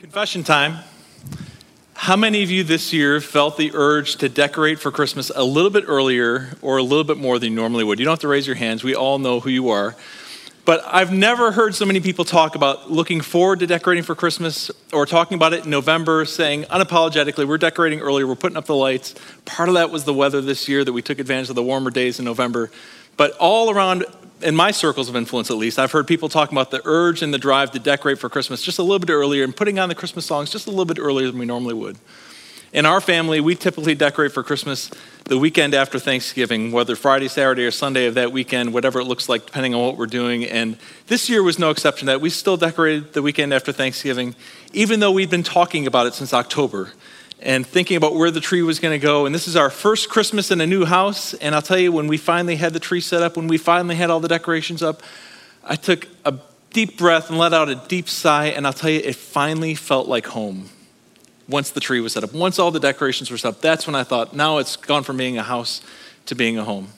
Confession time. How many of you this year felt the urge to decorate for Christmas a little bit earlier or a little bit more than you normally would? You don't have to raise your hands, we all know who you are. But I've never heard so many people talk about looking forward to decorating for Christmas or talking about it in November, saying unapologetically, we're decorating earlier, we're putting up the lights. Part of that was the weather this year that we took advantage of the warmer days in November. But all around in my circles of influence at least, I've heard people talking about the urge and the drive to decorate for Christmas just a little bit earlier and putting on the Christmas songs just a little bit earlier than we normally would. In our family, we typically decorate for Christmas the weekend after Thanksgiving, whether Friday, Saturday, or Sunday of that weekend, whatever it looks like, depending on what we're doing. And this year was no exception that. We still decorated the weekend after Thanksgiving, even though we'd been talking about it since October and thinking about where the tree was going to go. And this is our first Christmas in a new house. And I'll tell you, when we finally had the tree set up, when we finally had all the decorations up, I took a deep breath and let out a deep sigh. And I'll tell you, it finally felt like home once the tree was set up. Once all the decorations were set up, that's when I thought, now it's gone from being a house to being a home.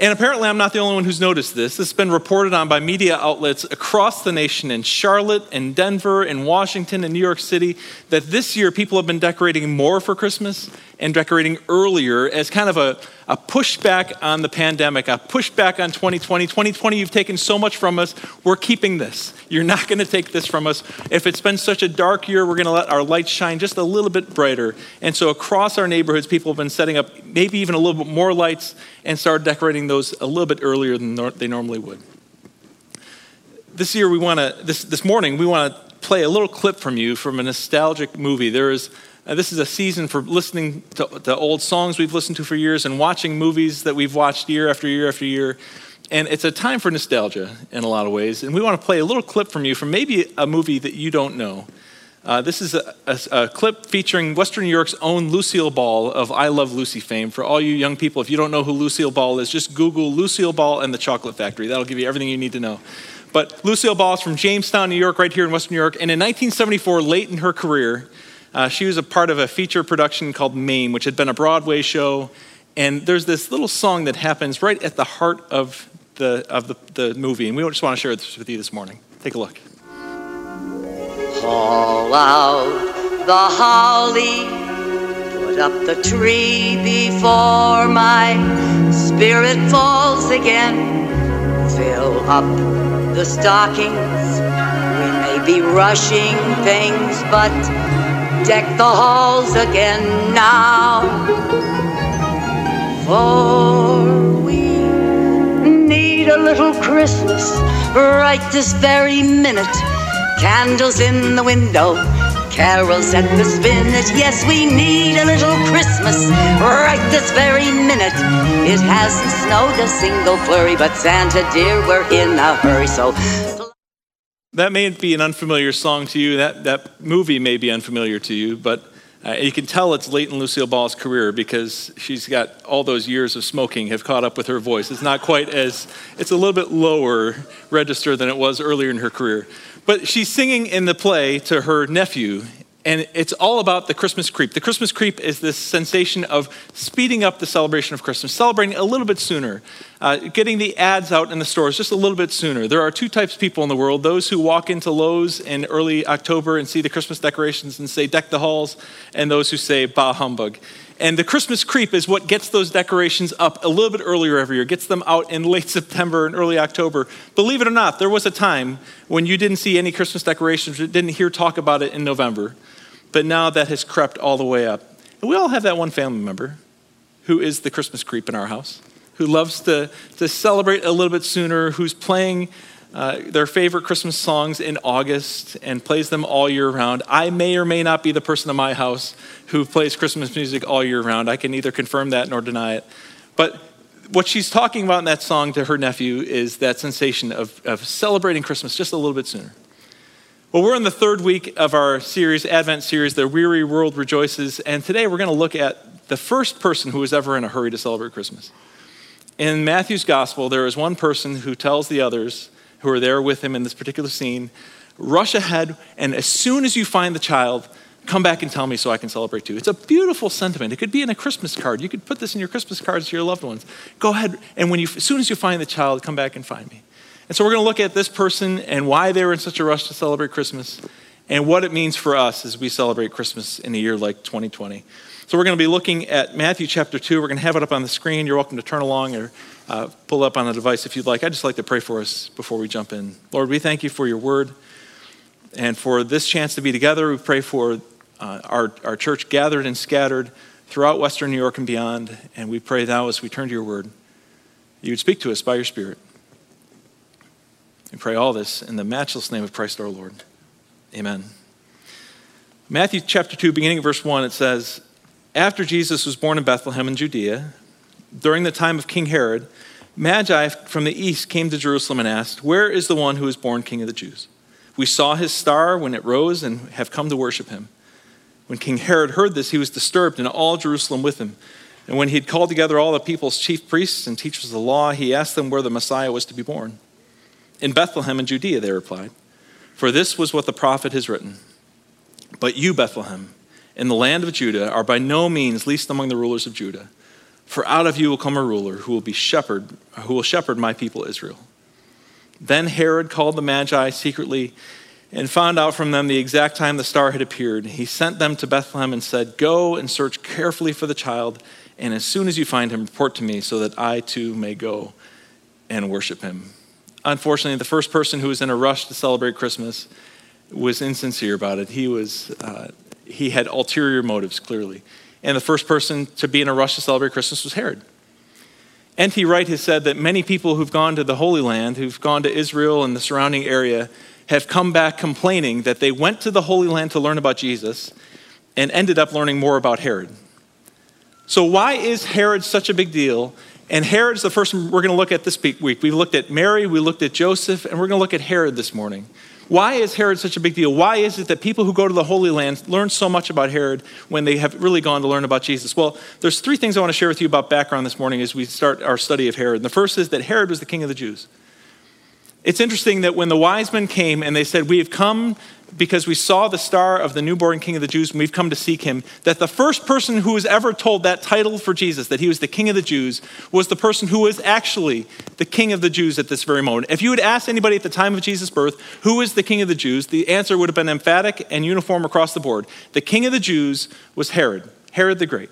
And apparently, I'm not the only one who's noticed this. This has been reported on by media outlets across the nation in Charlotte and Denver and Washington and New York City that this year people have been decorating more for Christmas and decorating earlier as kind of a, a pushback on the pandemic, a pushback on 2020. 2020, you've taken so much from us. We're keeping this. You're not going to take this from us. If it's been such a dark year, we're going to let our lights shine just a little bit brighter. And so across our neighborhoods, people have been setting up maybe even a little bit more lights and started decorating those a little bit earlier than they normally would. This year, we want to, this, this morning, we want to play a little clip from you from a nostalgic movie. There is uh, this is a season for listening to, to old songs we've listened to for years and watching movies that we've watched year after year after year. And it's a time for nostalgia in a lot of ways. And we want to play a little clip from you from maybe a movie that you don't know. Uh, this is a, a, a, clip featuring Western New York's own Lucille Ball of I Love Lucy fame. For all you young people, if you don't know who Lucille Ball is, just Google Lucille Ball and the Chocolate Factory. That'll give you everything you need to know. But Lucille Ball is from Jamestown, New York, right here in Western New York. And in 1974, late in her career, uh, she was a part of a feature production called Mame, which had been a Broadway show. And there's this little song that happens right at the heart of the, of the, the movie. And we just want to share this with you this morning. Take a look. Haul out the holly, put up the tree before my spirit falls again. Fill up the stockings, we may be rushing things, but deck the halls again now. For we need a little Christmas right this very minute. Candles in the window, carols at the spinet. Yes, we need a little Christmas right this very minute. It hasn't snowed a single flurry, but Santa dear, we're in a hurry. So that may be an unfamiliar song to you. That, that movie may be unfamiliar to you, but uh, you can tell it's late in Lucille Ball's career because she's got all those years of smoking have caught up with her voice. It's not quite as, it's a little bit lower register than it was earlier in her career. But she's singing in the play to her nephew, and it's all about the Christmas creep. The Christmas creep is this sensation of speeding up the celebration of Christmas, celebrating a little bit sooner, uh, getting the ads out in the stores just a little bit sooner. There are two types of people in the world those who walk into Lowe's in early October and see the Christmas decorations and say, deck the halls, and those who say, bah humbug. And the Christmas creep is what gets those decorations up a little bit earlier every year, gets them out in late September and early October. Believe it or not, there was a time when you didn't see any Christmas decorations, didn't hear talk about it in November. But now that has crept all the way up. And we all have that one family member who is the Christmas creep in our house, who loves to, to celebrate a little bit sooner, who's playing uh, their favorite Christmas songs in August and plays them all year round. I may or may not be the person in my house who plays Christmas music all year round. I can neither confirm that nor deny it. But what she's talking about in that song to her nephew is that sensation of, of celebrating Christmas just a little bit sooner. Well, we're in the third week of our series, Advent series, The Weary World Rejoices, and today we're going to look at the first person who was ever in a hurry to celebrate Christmas. In Matthew's gospel, there is one person who tells the others who are there with him in this particular scene rush ahead, and as soon as you find the child, come back and tell me so I can celebrate too. It's a beautiful sentiment. It could be in a Christmas card. You could put this in your Christmas cards to your loved ones. Go ahead, and when you, as soon as you find the child, come back and find me. And so we're going to look at this person and why they were in such a rush to celebrate Christmas and what it means for us as we celebrate Christmas in a year like 2020. So we're going to be looking at Matthew chapter 2. We're going to have it up on the screen. You're welcome to turn along or uh, pull up on the device if you'd like. I'd just like to pray for us before we jump in. Lord, we thank you for your word and for this chance to be together. We pray for uh, our, our church gathered and scattered throughout Western New York and beyond. And we pray now as we turn to your word, you would speak to us by your Spirit. We pray all this in the matchless name of Christ our Lord. Amen. Matthew chapter 2, beginning of verse 1, it says, After Jesus was born in Bethlehem in Judea, during the time of King Herod, Magi from the east came to Jerusalem and asked, Where is the one who is born King of the Jews? We saw his star when it rose and have come to worship him. When King Herod heard this, he was disturbed, and all Jerusalem with him. And when he had called together all the people's chief priests and teachers of the law, he asked them where the Messiah was to be born. In Bethlehem in Judea, they replied, For this was what the prophet has written. But you, Bethlehem, in the land of Judah, are by no means least among the rulers of Judah. For out of you will come a ruler who will be shepherd, who will shepherd my people Israel. Then Herod called the Magi secretly and found out from them the exact time the star had appeared. He sent them to Bethlehem and said, Go and search carefully for the child, and as soon as you find him, report to me so that I too may go and worship him. Unfortunately, the first person who was in a rush to celebrate Christmas was insincere about it. He, was, uh, he had ulterior motives, clearly. And the first person to be in a rush to celebrate Christmas was Herod. N.T. Wright has said that many people who've gone to the Holy Land, who've gone to Israel and the surrounding area, have come back complaining that they went to the Holy Land to learn about Jesus and ended up learning more about Herod. So, why is Herod such a big deal? And Herod's the first one we're going to look at this week. We looked at Mary, we looked at Joseph, and we're going to look at Herod this morning. Why is Herod such a big deal? Why is it that people who go to the Holy Land learn so much about Herod when they have really gone to learn about Jesus? Well, there's three things I want to share with you about background this morning as we start our study of Herod. And the first is that Herod was the king of the Jews. It's interesting that when the wise men came and they said, We have come because we saw the star of the newborn king of the Jews and we've come to seek him, that the first person who was ever told that title for Jesus, that he was the king of the Jews, was the person who was actually the king of the Jews at this very moment. If you had asked anybody at the time of Jesus' birth, who is the king of the Jews, the answer would have been emphatic and uniform across the board. The king of the Jews was Herod, Herod the Great.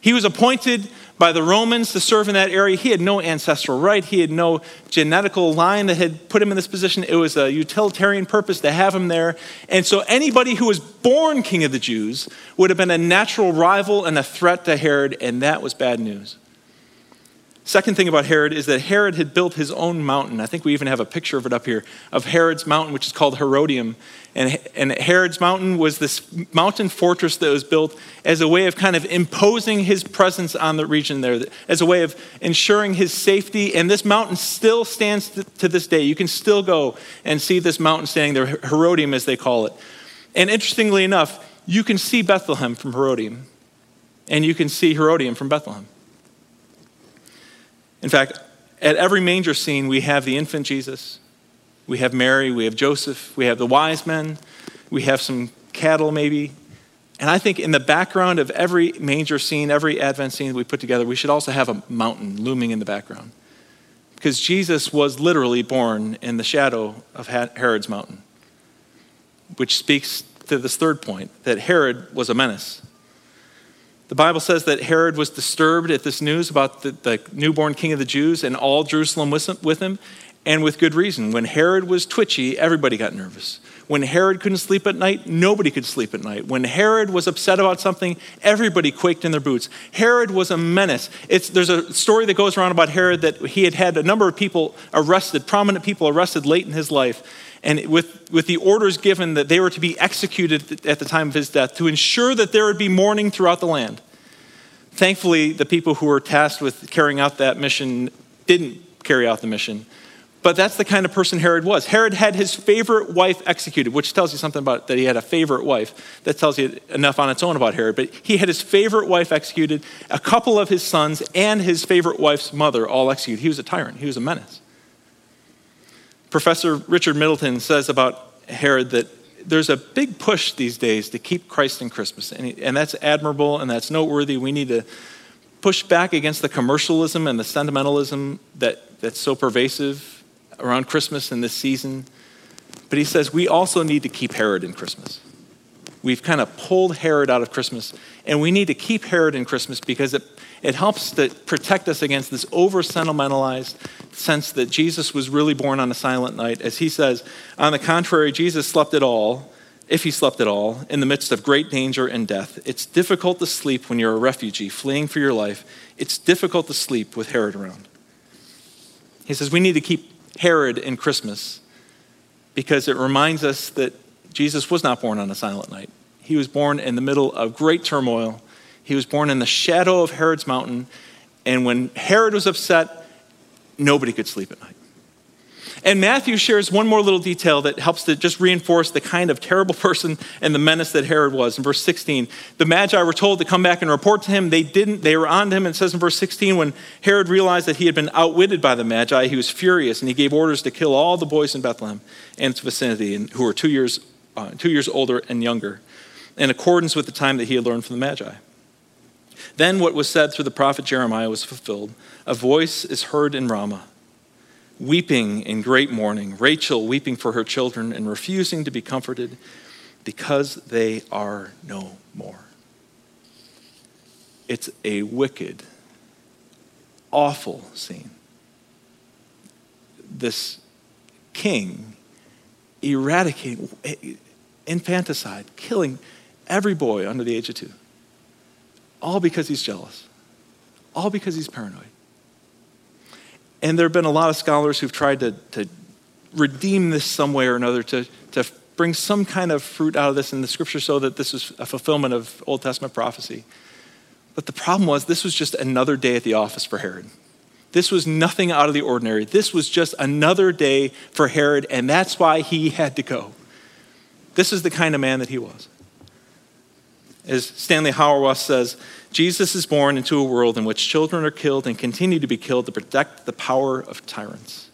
He was appointed by the Romans to serve in that area. He had no ancestral right, he had no genetical line that had put him in this position. It was a utilitarian purpose to have him there. And so anybody who was born king of the Jews would have been a natural rival and a threat to Herod, and that was bad news. Second thing about Herod is that Herod had built his own mountain. I think we even have a picture of it up here of Herod's mountain, which is called Herodium. And, and Herod's mountain was this mountain fortress that was built as a way of kind of imposing his presence on the region there, as a way of ensuring his safety. And this mountain still stands to this day. You can still go and see this mountain standing there, Herodium as they call it. And interestingly enough, you can see Bethlehem from Herodium, and you can see Herodium from Bethlehem. In fact, at every manger scene, we have the infant Jesus, we have Mary, we have Joseph, we have the wise men, we have some cattle maybe. And I think in the background of every manger scene, every Advent scene that we put together, we should also have a mountain looming in the background. Because Jesus was literally born in the shadow of Herod's mountain, which speaks to this third point that Herod was a menace. The Bible says that Herod was disturbed at this news about the, the newborn king of the Jews and all Jerusalem with him, and with good reason. When Herod was twitchy, everybody got nervous. When Herod couldn't sleep at night, nobody could sleep at night. When Herod was upset about something, everybody quaked in their boots. Herod was a menace. It's, there's a story that goes around about Herod that he had had a number of people arrested, prominent people arrested late in his life and with, with the orders given that they were to be executed at the time of his death to ensure that there would be mourning throughout the land. Thankfully, the people who were tasked with carrying out that mission didn't carry out the mission. But that's the kind of person Herod was. Herod had his favorite wife executed, which tells you something about that he had a favorite wife. That tells you enough on its own about Herod. But he had his favorite wife executed, a couple of his sons, and his favorite wife's mother all executed. He was a tyrant, he was a menace. Professor Richard Middleton says about Herod that there's a big push these days to keep Christ in Christmas, and, and that's admirable and that's noteworthy. We need to push back against the commercialism and the sentimentalism that, that's so pervasive around Christmas and this season. But he says we also need to keep Herod in Christmas. We've kind of pulled Herod out of Christmas, and we need to keep Herod in Christmas because it, it helps to protect us against this over sentimentalized sense that Jesus was really born on a silent night. As he says, on the contrary, Jesus slept at all, if he slept at all, in the midst of great danger and death. It's difficult to sleep when you're a refugee fleeing for your life. It's difficult to sleep with Herod around. He says we need to keep Herod in Christmas because it reminds us that Jesus was not born on a silent night. He was born in the middle of great turmoil. He was born in the shadow of Herod's mountain. And when Herod was upset, nobody could sleep at night. And Matthew shares one more little detail that helps to just reinforce the kind of terrible person and the menace that Herod was. In verse 16, the Magi were told to come back and report to him. They didn't. They were on to him. And it says in verse 16, when Herod realized that he had been outwitted by the Magi, he was furious and he gave orders to kill all the boys in Bethlehem and its vicinity and who were two years, uh, two years older and younger, in accordance with the time that he had learned from the Magi. Then what was said through the prophet Jeremiah was fulfilled. A voice is heard in Ramah weeping in great mourning, Rachel weeping for her children and refusing to be comforted because they are no more. It's a wicked, awful scene. This king eradicating infanticide, killing every boy under the age of two, all because he's jealous, all because he's paranoid. And there have been a lot of scholars who've tried to, to redeem this some way or another, to, to bring some kind of fruit out of this in the scripture so that this is a fulfillment of Old Testament prophecy. But the problem was, this was just another day at the office for Herod. This was nothing out of the ordinary. This was just another day for Herod, and that's why he had to go. This is the kind of man that he was. As Stanley Hauerwas says, Jesus is born into a world in which children are killed and continue to be killed to protect the power of tyrants.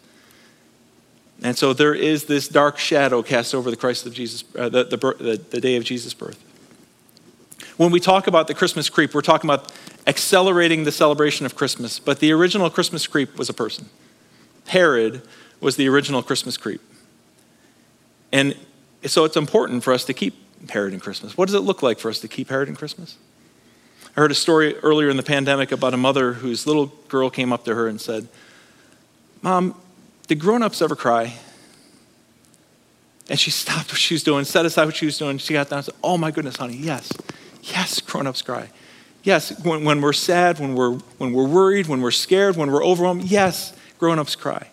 And so there is this dark shadow cast over the Christ of Jesus, uh, the, the, the, the day of Jesus' birth. When we talk about the Christmas creep, we're talking about accelerating the celebration of Christmas, but the original Christmas creep was a person. Herod was the original Christmas creep. And so it's important for us to keep Herod in Christmas. What does it look like for us to keep Herod in Christmas? I heard a story earlier in the pandemic about a mother whose little girl came up to her and said, Mom, did grown ups ever cry? And she stopped what she was doing, set aside what she was doing. She got down and said, Oh my goodness, honey, yes. Yes, grown ups cry. Yes, when, when we're sad, when we're, when we're worried, when we're scared, when we're overwhelmed, yes, grown ups cry.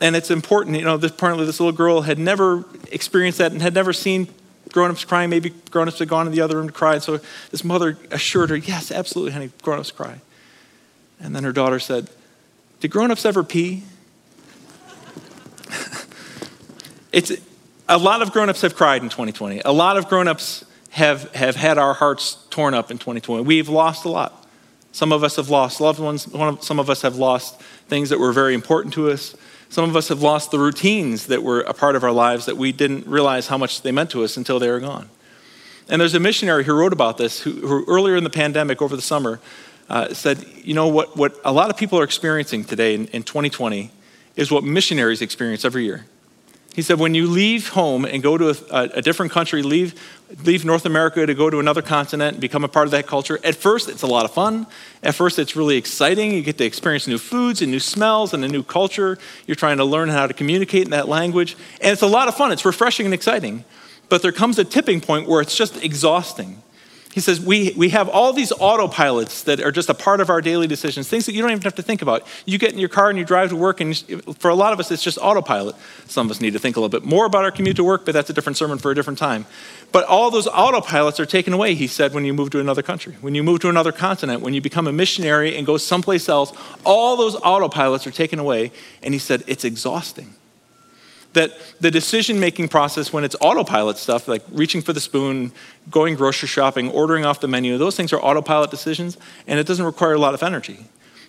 And it's important, you know, this, apparently this little girl had never experienced that and had never seen grown-ups crying. Maybe grown-ups had gone in the other room to cry. And so this mother assured her, yes, absolutely, honey, grown-ups cry. And then her daughter said, did grown-ups ever pee? it's a lot of grown-ups have cried in 2020. A lot of grown-ups have, have had our hearts torn up in 2020. We've lost a lot. Some of us have lost loved ones. Some of us have lost things that were very important to us. Some of us have lost the routines that were a part of our lives that we didn't realize how much they meant to us until they were gone. And there's a missionary who wrote about this, who, who earlier in the pandemic, over the summer, uh, said, you know, what, what a lot of people are experiencing today in, in 2020 is what missionaries experience every year. He said, when you leave home and go to a, a, different country, leave, leave North America to go to another continent and become a part of that culture, at first it's a lot of fun. At first it's really exciting. You get to experience new foods and new smells and a new culture. You're trying to learn how to communicate in that language. And it's a lot of fun. It's refreshing and exciting. But there comes a tipping point where it's just exhausting. He says, we, we have all these autopilots that are just a part of our daily decisions, things that you don't even have to think about. You get in your car and you drive to work, and for a lot of us, it's just autopilot. Some of us need to think a little bit more about our commute to work, but that's a different sermon for a different time. But all those autopilots are taken away, he said, when you move to another country, when you move to another continent, when you become a missionary and go someplace else, all those autopilots are taken away. And he said, it's exhausting that the decision making process when it's autopilot stuff like reaching for the spoon going grocery shopping ordering off the menu those things are autopilot decisions and it doesn't require a lot of energy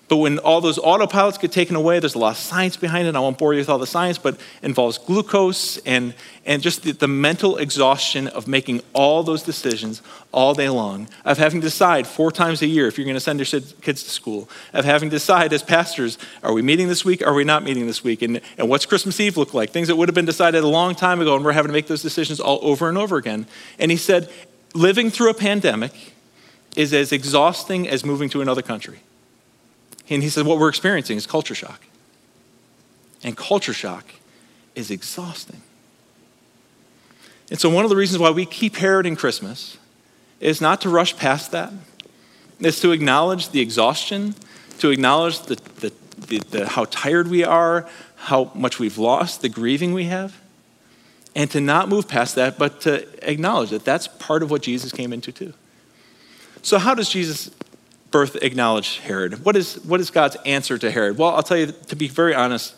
But when all those autopilots get taken away, there's a lot of science behind it. I won't bore you with all the science, but involves glucose and, and just the, the mental exhaustion of making all those decisions all day long, of having to decide four times a year if you're going to send your kids to school, of having to decide as pastors, are we meeting this week? Are we not meeting this week? And, and what's Christmas Eve look like? Things that would have been decided a long time ago, and we're having to make those decisions all over and over again. And he said, living through a pandemic is as exhausting as moving to another country. And he said, What we're experiencing is culture shock. And culture shock is exhausting. And so, one of the reasons why we keep Herod in Christmas is not to rush past that, it's to acknowledge the exhaustion, to acknowledge the, the, the, the, how tired we are, how much we've lost, the grieving we have, and to not move past that, but to acknowledge that that's part of what Jesus came into, too. So, how does Jesus birth acknowledge Herod. What is, what is God's answer to Herod? Well, I'll tell you, to be very honest,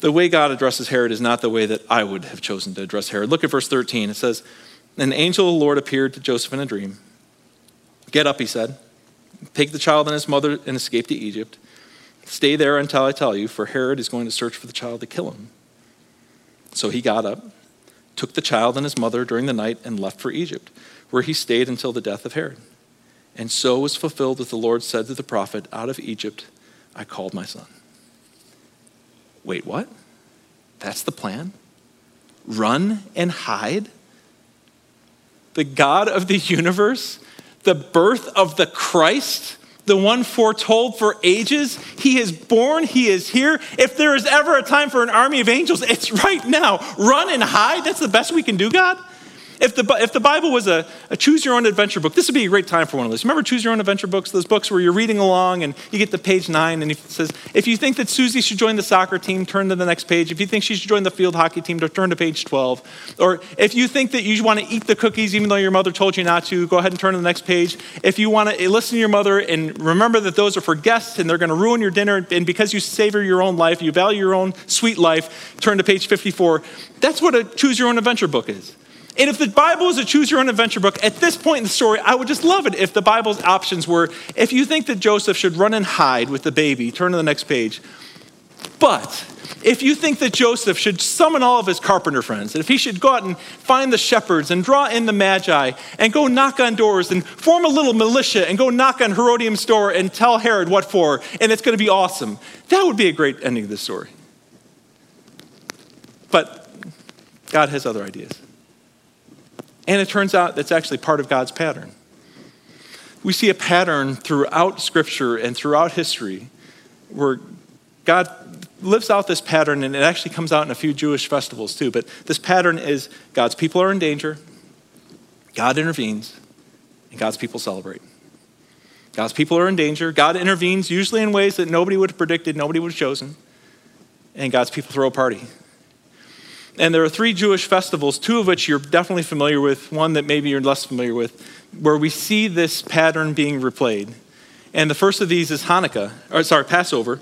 the way God addresses Herod is not the way that I would have chosen to address Herod. Look at verse 13. It says, An angel of the Lord appeared to Joseph in a dream. Get up, he said. Take the child and his mother and escape to Egypt. Stay there until I tell you, for Herod is going to search for the child to kill him. So he got up, took the child and his mother during the night, and left for Egypt, where he stayed until the death of Herod. And so was fulfilled what the Lord said to the prophet Out of Egypt I called my son. Wait, what? That's the plan? Run and hide? The God of the universe, the birth of the Christ, the one foretold for ages. He is born, He is here. If there is ever a time for an army of angels, it's right now. Run and hide? That's the best we can do, God? If the, if the Bible was a, a choose your own adventure book, this would be a great time for one of those. Remember choose your own adventure books? Those books where you're reading along and you get to page nine and it says, if you think that Susie should join the soccer team, turn to the next page. If you think she should join the field hockey team, turn to page 12. Or if you think that you want to eat the cookies even though your mother told you not to, go ahead and turn to the next page. If you want to eh, listen to your mother and remember that those are for guests and they're going to ruin your dinner, and because you savor your own life, you value your own sweet life, turn to page 54. That's what a choose your own adventure book is. And if the Bible is a choose your own adventure book, at this point in the story, I would just love it if the Bible's options were if you think that Joseph should run and hide with the baby, turn to the next page. But if you think that Joseph should summon all of his carpenter friends, and if he should go out and find the shepherds and draw in the magi and go knock on doors and form a little militia and go knock on Herodium's door and tell Herod what for, and it's going to be awesome, that would be a great ending of the story. But God has other ideas. And it turns out that's actually part of God's pattern. We see a pattern throughout Scripture and throughout history where God lives out this pattern, and it actually comes out in a few Jewish festivals too. But this pattern is God's people are in danger, God intervenes, and God's people celebrate. God's people are in danger. God intervenes, usually in ways that nobody would have predicted, nobody would have chosen. And God's people throw a party. And there are three Jewish festivals, two of which you're definitely familiar with, one that maybe you're less familiar with, where we see this pattern being replayed. And the first of these is Hanukkah, or sorry, Passover.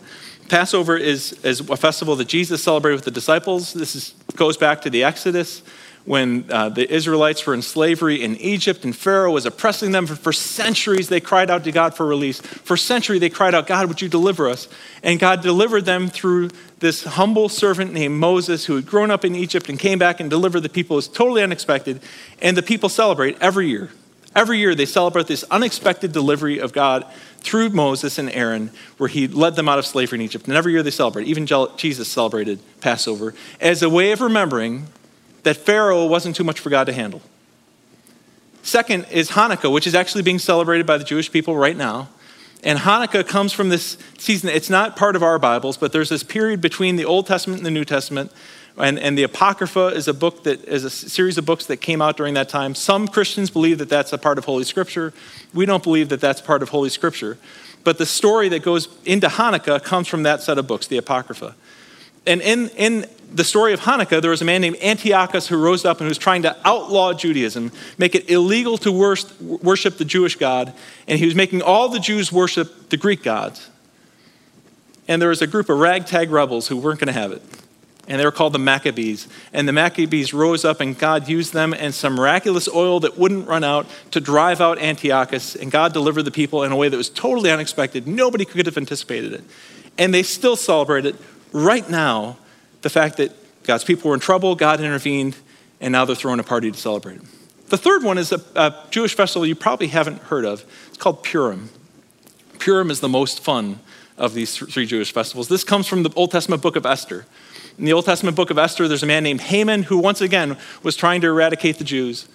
Passover is, is a festival that Jesus celebrated with the disciples. This is, goes back to the Exodus when uh, the Israelites were in slavery in Egypt and Pharaoh was oppressing them for, centuries. They cried out to God for release. For centuries, they cried out, God, would you deliver us? And God delivered them through this humble servant named Moses who had grown up in Egypt and came back and delivered the people. It was totally unexpected. And the people celebrate every year. Every year, they celebrate this unexpected delivery of God through Moses and Aaron, where he led them out of slavery in Egypt. And every year they celebrate. Even Jesus celebrated Passover as a way of remembering that Pharaoh wasn't too much for God to handle. Second is Hanukkah, which is actually being celebrated by the Jewish people right now. And Hanukkah comes from this season. It's not part of our Bibles, but there's this period between the Old Testament and the New Testament. And, and the Apocrypha is a book that is a series of books that came out during that time. Some Christians believe that that's a part of Holy Scripture. We don't believe that that's part of Holy Scripture. But the story that goes into Hanukkah comes from that set of books, the Apocrypha. And in, in the story of Hanukkah, there was a man named Antiochus who rose up and was trying to outlaw Judaism, make it illegal to worship the Jewish God, and he was making all the Jews worship the Greek gods. And there was a group of ragtag rebels who weren't going to have it. and they were called the Maccabees. And the Maccabees rose up, and God used them and some miraculous oil that wouldn't run out to drive out Antiochus. And God delivered the people in a way that was totally unexpected. Nobody could have anticipated it. And they still celebrate it right now the fact that God's people were in trouble, God intervened, and now they're throwing a party to celebrate. The third one is a, a Jewish festival you probably haven't heard of. It's called Purim. Purim is the most fun of these three Jewish festivals. This comes from the Old Testament book of Esther. In the Old Testament book of Esther, there's a man named Haman who, once again, was trying to eradicate the Jews.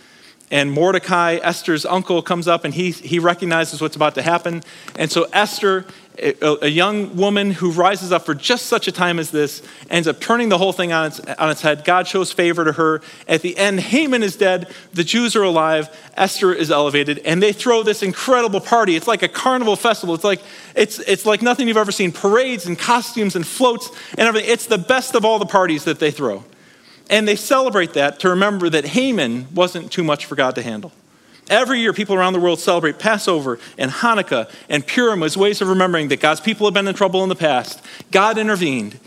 And Mordecai, Esther's uncle, comes up and he, he recognizes what's about to happen. And so Esther a, a, young woman who rises up for just such a time as this ends up turning the whole thing on its, on its head. God shows favor to her. At the end, Haman is dead, the Jews are alive, Esther is elevated, and they throw this incredible party. It's like a carnival festival. It's like, it's, it's like nothing you've ever seen parades and costumes and floats and everything. It's the best of all the parties that they throw. And they celebrate that to remember that Haman wasn't too much for God to handle. Every year, people around the world celebrate Passover and Hanukkah and Purim as ways of remembering that God's people have been in trouble in the past. God intervened,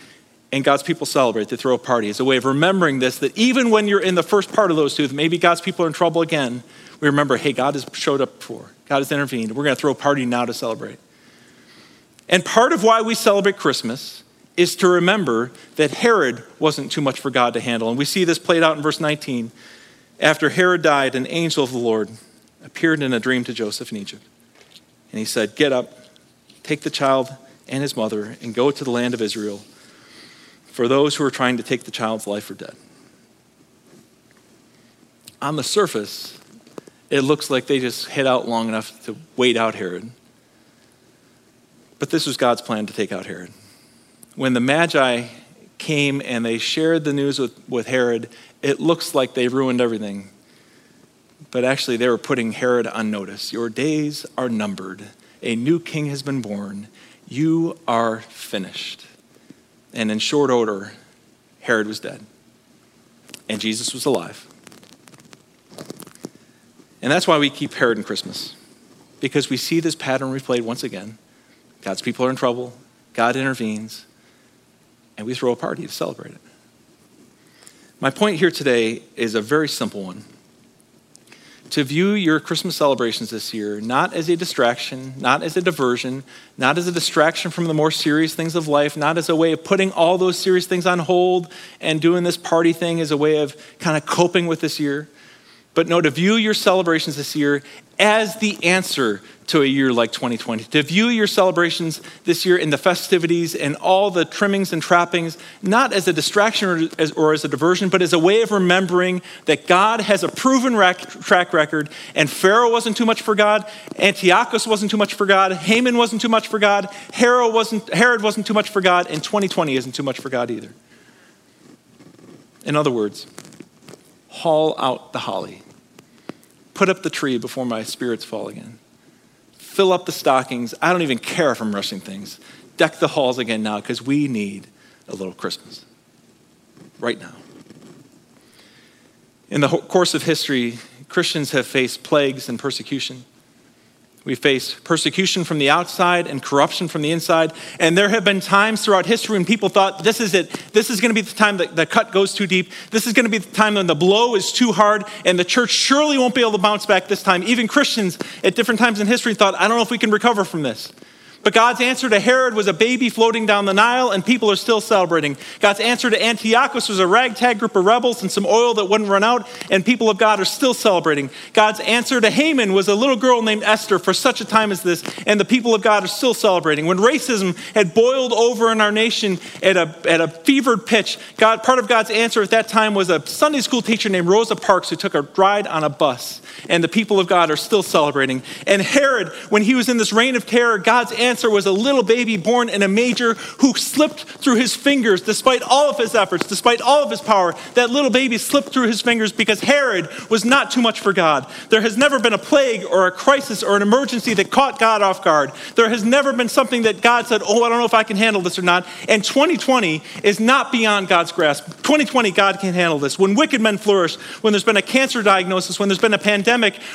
and God's people celebrate. They throw a party as a way of remembering this that even when you're in the first part of those two, maybe God's people are in trouble again, we remember, hey, God has showed up before, God has intervened. We're going to throw a party now to celebrate. And part of why we celebrate Christmas is to remember that Herod wasn't too much for God to handle. And we see this played out in verse 19. After Herod died, an angel of the Lord appeared in a dream to Joseph in Egypt. And he said, Get up, take the child and his mother, and go to the land of Israel, for those who are trying to take the child's life are dead. On the surface, it looks like they just hid out long enough to wait out Herod. But this was God's plan to take out Herod. When the Magi came and they shared the news with, with Herod, it looks like they ruined everything but actually they were putting Herod on notice. Your days are numbered. A new king has been born. You are finished. And in short order, Herod was dead, and Jesus was alive. And that's why we keep Herod in Christmas, because we see this pattern replayed once again. God's people are in trouble, God intervenes, and we throw a party to celebrate it. My point here today is a very simple one to view your Christmas celebrations this year not as a distraction, not as a diversion, not as a distraction from the more serious things of life, not as a way of putting all those serious things on hold and doing this party thing as a way of kind of coping with this year. But no, to view your celebrations this year as the answer to a year like 2020. To view your celebrations this year in the festivities and all the trimmings and trappings, not as a distraction or as, or as a diversion, but as a way of remembering that God has a proven rack, track record, and Pharaoh wasn't too much for God, Antiochus wasn't too much for God, Haman wasn't too much for God, Herod wasn't, Herod wasn't too much for God, and 2020 isn't too much for God either. In other words, haul out the holly. Put up the tree before my spirits fall again. Fill up the stockings. I don't even care if I'm rushing things. Deck the halls again now because we need a little Christmas right now. In the course of history, Christians have faced plagues and persecution. We face persecution from the outside and corruption from the inside. And there have been times throughout history when people thought, this is it. This is going to be the time that the cut goes too deep. This is going to be the time when the blow is too hard and the church surely won't be able to bounce back this time. Even Christians at different times in history thought, I don't know if we can recover from this. But God's answer to Herod was a baby floating down the Nile, and people are still celebrating. God's answer to Antiochus was a ragtag group of rebels and some oil that wouldn't run out, and people of God are still celebrating. God's answer to Haman was a little girl named Esther for such a time as this, and the people of God are still celebrating. When racism had boiled over in our nation at a, at a fevered pitch, God, part of God's answer at that time was a Sunday school teacher named Rosa Parks who took a ride on a bus, and the people of God are still celebrating. And Herod, when he was in this reign of terror, God's answer was a little baby born in a manger who slipped through his fingers despite all of his efforts, despite all of his power. That little baby slipped through his fingers because Herod was not too much for God. There has never been a plague or a crisis or an emergency that caught God off guard. There has never been something that God said, Oh, I don't know if I can handle this or not. And 2020 is not beyond God's grasp. 2020, God can handle this. When wicked men flourish, when there's been a cancer diagnosis, when there's been a pandemic,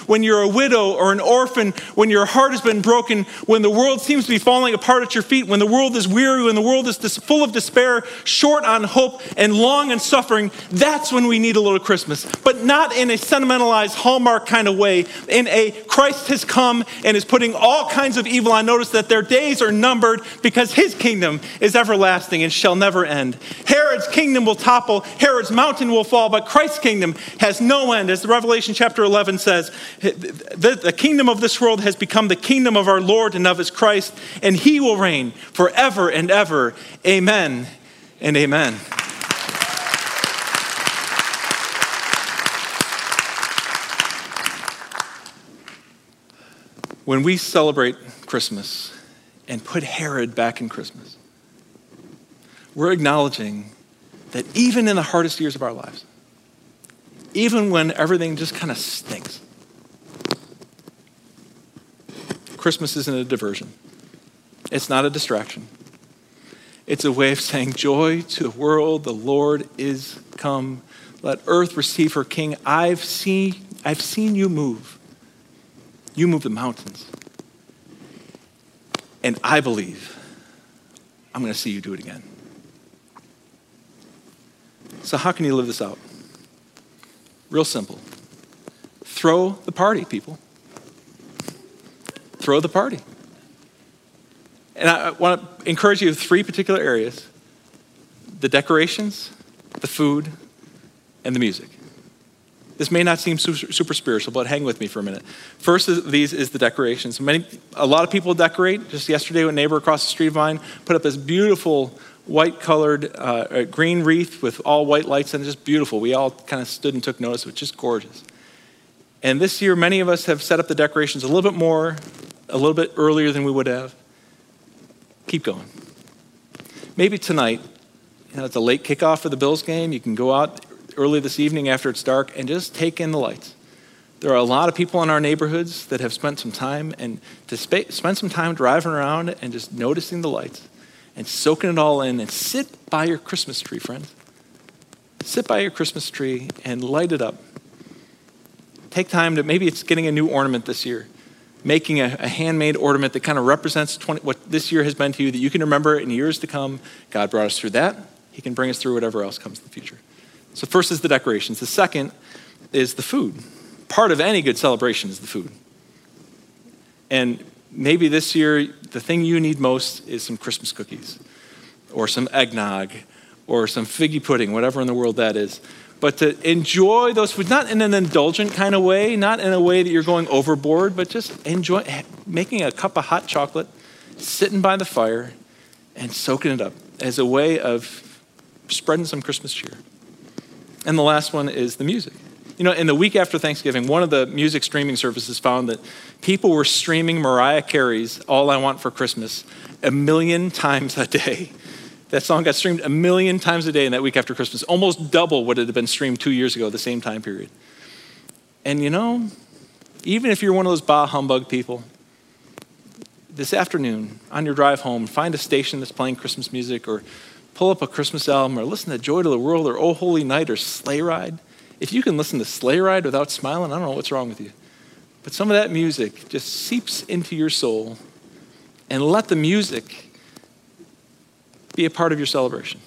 when you're a widow or an orphan, when your heart has been broken, when the world seems to be falling apart at your feet, when the world is weary, when the world is full of despair, short on hope, and long in suffering, that's when we need a little Christmas. But not in a sentimentalized Hallmark kind of way, in a Christ has come and is putting all kinds of evil on notice that their days are numbered because his kingdom is everlasting and shall never end. Herod's kingdom will topple, Herod's mountain will fall, but Christ's kingdom has no end. As Revelation chapter 11 says, the, kingdom of this world has become the kingdom of our Lord and of his Christ, and he will reign forever and ever. Amen and amen. When we celebrate Christmas and put Herod back in Christmas, we're acknowledging that even in the hardest years of our lives, even when everything just kind of stinks, Christmas isn't a diversion. It's not a distraction. It's a way of saying, Joy to the world, the Lord is come. Let earth receive her king. I've seen, I've seen you move. You move the mountains. And I believe I'm going to see you do it again. So, how can you live this out? Real simple. Throw the party, people throw the party. And I want to encourage you with three particular areas the decorations, the food, and the music. This may not seem super, super, spiritual, but hang with me for a minute. First of these is the decorations. Many, a lot of people decorate. Just yesterday, a neighbor across the street of mine put up this beautiful white colored uh, green wreath with all white lights and just beautiful. We all kind of stood and took notice. It was just gorgeous. And this year, many of us have set up the decorations a little bit more a little bit earlier than we would have. Keep going. Maybe tonight, you know, it's a late kickoff for the Bills game. You can go out early this evening after it's dark and just take in the lights. There are a lot of people in our neighborhoods that have spent some time and to sp- spend some time driving around and just noticing the lights and soaking it all in and sit by your Christmas tree, friends. Sit by your Christmas tree and light it up. Take time to maybe it's getting a new ornament this year making a, a handmade ornament that kind of represents 20, what this year has been to you, that you can remember in years to come. God brought us through that. He can bring us through whatever else comes in the future. So, first is the decorations. The second is the food. Part of any good celebration is the food. And maybe this year, the thing you need most is some Christmas cookies, or some eggnog, or some figgy pudding, whatever in the world that is but to enjoy those foods, not in an indulgent kind of way, not in a way that you're going overboard, but just enjoy making a cup of hot chocolate, sitting by the fire, and soaking it up as a way of spreading some Christmas cheer. And the last one is the music. You know, in the week after Thanksgiving, one of the music streaming services found that people were streaming Mariah Carey's All I Want for Christmas a million times a day. That song got streamed a million times a day in that week after Christmas, almost double what it had been streamed two years ago, the same time period. And you know, even if you're one of those bah humbug people, this afternoon on your drive home, find a station that's playing Christmas music or pull up a Christmas album or listen to Joy to the World or Oh Holy Night or Sleigh Ride. If you can listen to Sleigh Ride without smiling, I don't know what's wrong with you. But some of that music just seeps into your soul and let the music be a part of your celebration.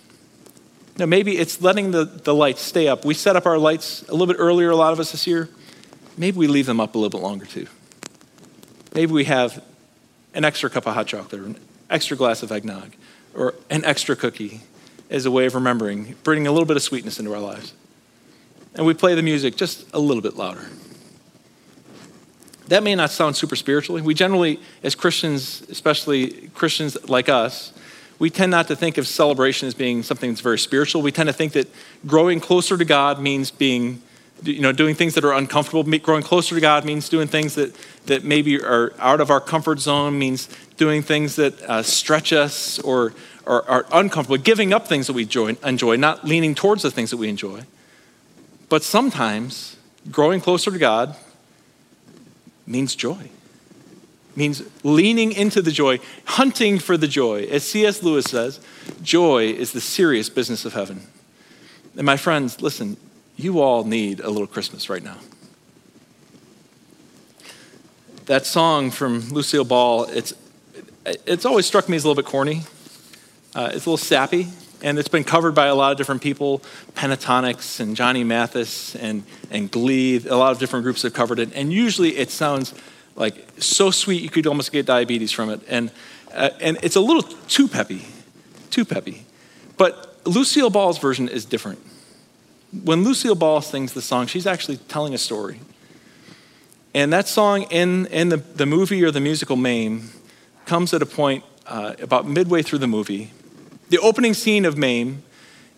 Now, maybe it's letting the, the lights stay up. We set up our lights a little bit earlier, a lot of us this year. Maybe we leave them up a little bit longer too. Maybe we have an extra cup of hot chocolate or an extra glass of eggnog or an extra cookie as a way of remembering, bringing a little bit of sweetness into our lives. And we play the music just a little bit louder. That may not sound super spiritually. We generally, as Christians, especially Christians like us, we tend not to think of celebration as being something that's very spiritual. We tend to think that growing closer to God means being, you know, doing things that are uncomfortable. Growing closer to God means doing things that, that maybe are out of our comfort zone, means doing things that uh, stretch us or, or are uncomfortable, giving up things that we enjoy, enjoy, not leaning towards the things that we enjoy. But sometimes growing closer to God means joy means leaning into the joy, hunting for the joy. As C.S. Lewis says, joy is the serious business of heaven. And my friends, listen, you all need a little Christmas right now. That song from Lucille Ball, it's it's always struck me as a little bit corny. Uh, it's a little sappy, and it's been covered by a lot of different people Pentatonix and Johnny Mathis and, and Glee. A lot of different groups have covered it. And usually it sounds like so sweet you could almost get diabetes from it. And, uh, and it's a little too peppy, too peppy. But Lucille Ball's version is different. When Lucille Ball sings the song, she's actually telling a story. And that song in, in the, the movie or the musical Mame comes at a point uh, about midway through the movie. The opening scene of Mame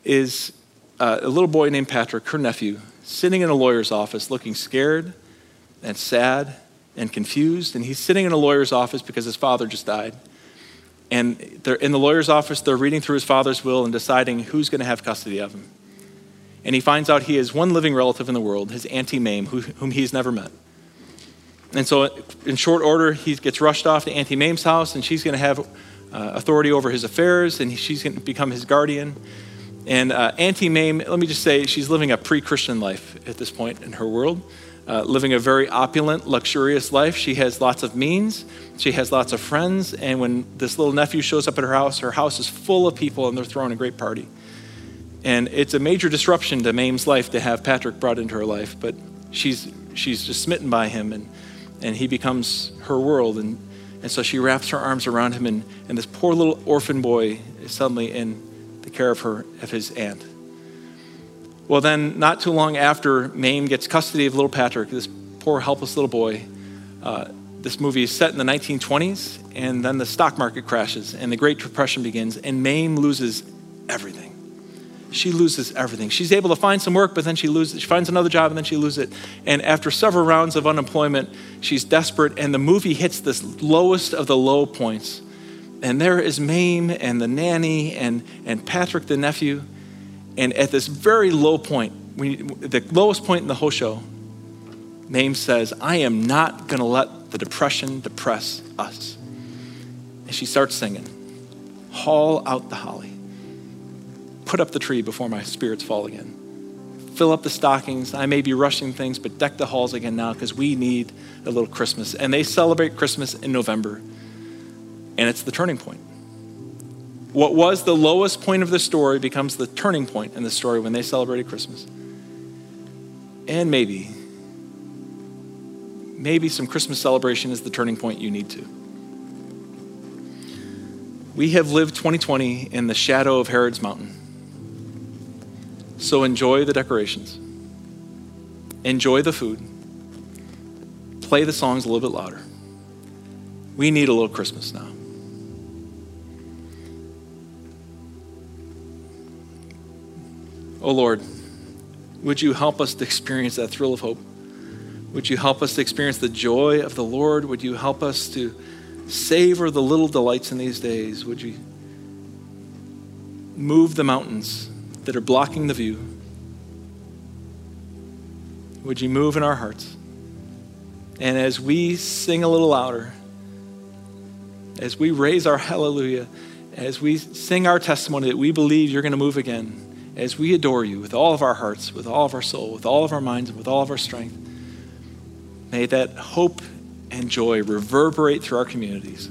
is uh, a little boy named Patrick, her nephew, sitting in a lawyer's office looking scared and sad and confused. And he's sitting in a lawyer's office because his father just died. And they're in the lawyer's office, they're reading through his father's will and deciding who's going to have custody of him. And he finds out he has one living relative in the world, his Auntie Mame, who, whom he's never met. And so, in short order, he gets rushed off to Auntie Mame's house, and she's going to have uh, authority over his affairs, and she's going to become his guardian. And uh, Auntie Mame, let me just say, she's living a pre Christian life at this point in her world, uh, living a very opulent, luxurious life. She has lots of means, she has lots of friends, and when this little nephew shows up at her house, her house is full of people, and they're throwing a great party. And it's a major disruption to Mame's life to have Patrick brought into her life, but she's, she's just smitten by him. and and he becomes her world. And, and so she wraps her arms around him, and, and this poor little orphan boy is suddenly in the care of her, of his aunt. Well, then, not too long after Mame gets custody of little Patrick, this poor, helpless little boy, uh, this movie is set in the 1920s, and then the stock market crashes, and the Great Depression begins, and Mame loses everything she loses everything. She's able to find some work, but then she loses. She finds another job, and then she loses it. And after several rounds of unemployment, she's desperate, and the movie hits this lowest of the low points. And there is Mame and the nanny and, and Patrick, the nephew. And at this very low point, we, the lowest point in the whole show, Mame says, I am not going to let the depression depress us. And she starts singing, Haul out the holly put up the tree before my spirits fall again. Fill up the stockings. I may be rushing things, but deck the halls again now because we need a little Christmas. And they celebrate Christmas in November, and it's the turning point. What was the lowest point of the story becomes the turning point in the story when they celebrated Christmas. And maybe, maybe some Christmas celebration is the turning point you need to. We have lived 2020 in the shadow of Herod's mountain. So enjoy the decorations, enjoy the food, play the songs a little bit louder. We need a little Christmas now. Oh Lord, would you help us to experience that thrill of hope? Would you help us to experience the joy of the Lord? Would you help us to savor the little delights in these days? Would you move the mountains? That are blocking the view. Would you move in our hearts? And as we sing a little louder, as we raise our hallelujah, as we sing our testimony that we believe you're going to move again, as we adore you with all of our hearts, with all of our soul, with all of our minds, and with all of our strength, may that hope and joy reverberate through our communities.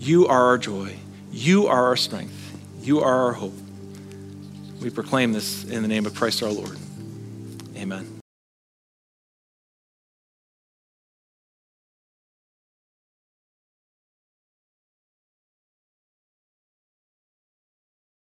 You are our joy. You are our strength. You are our hope. We proclaim this in the name of Christ our Lord. Amen.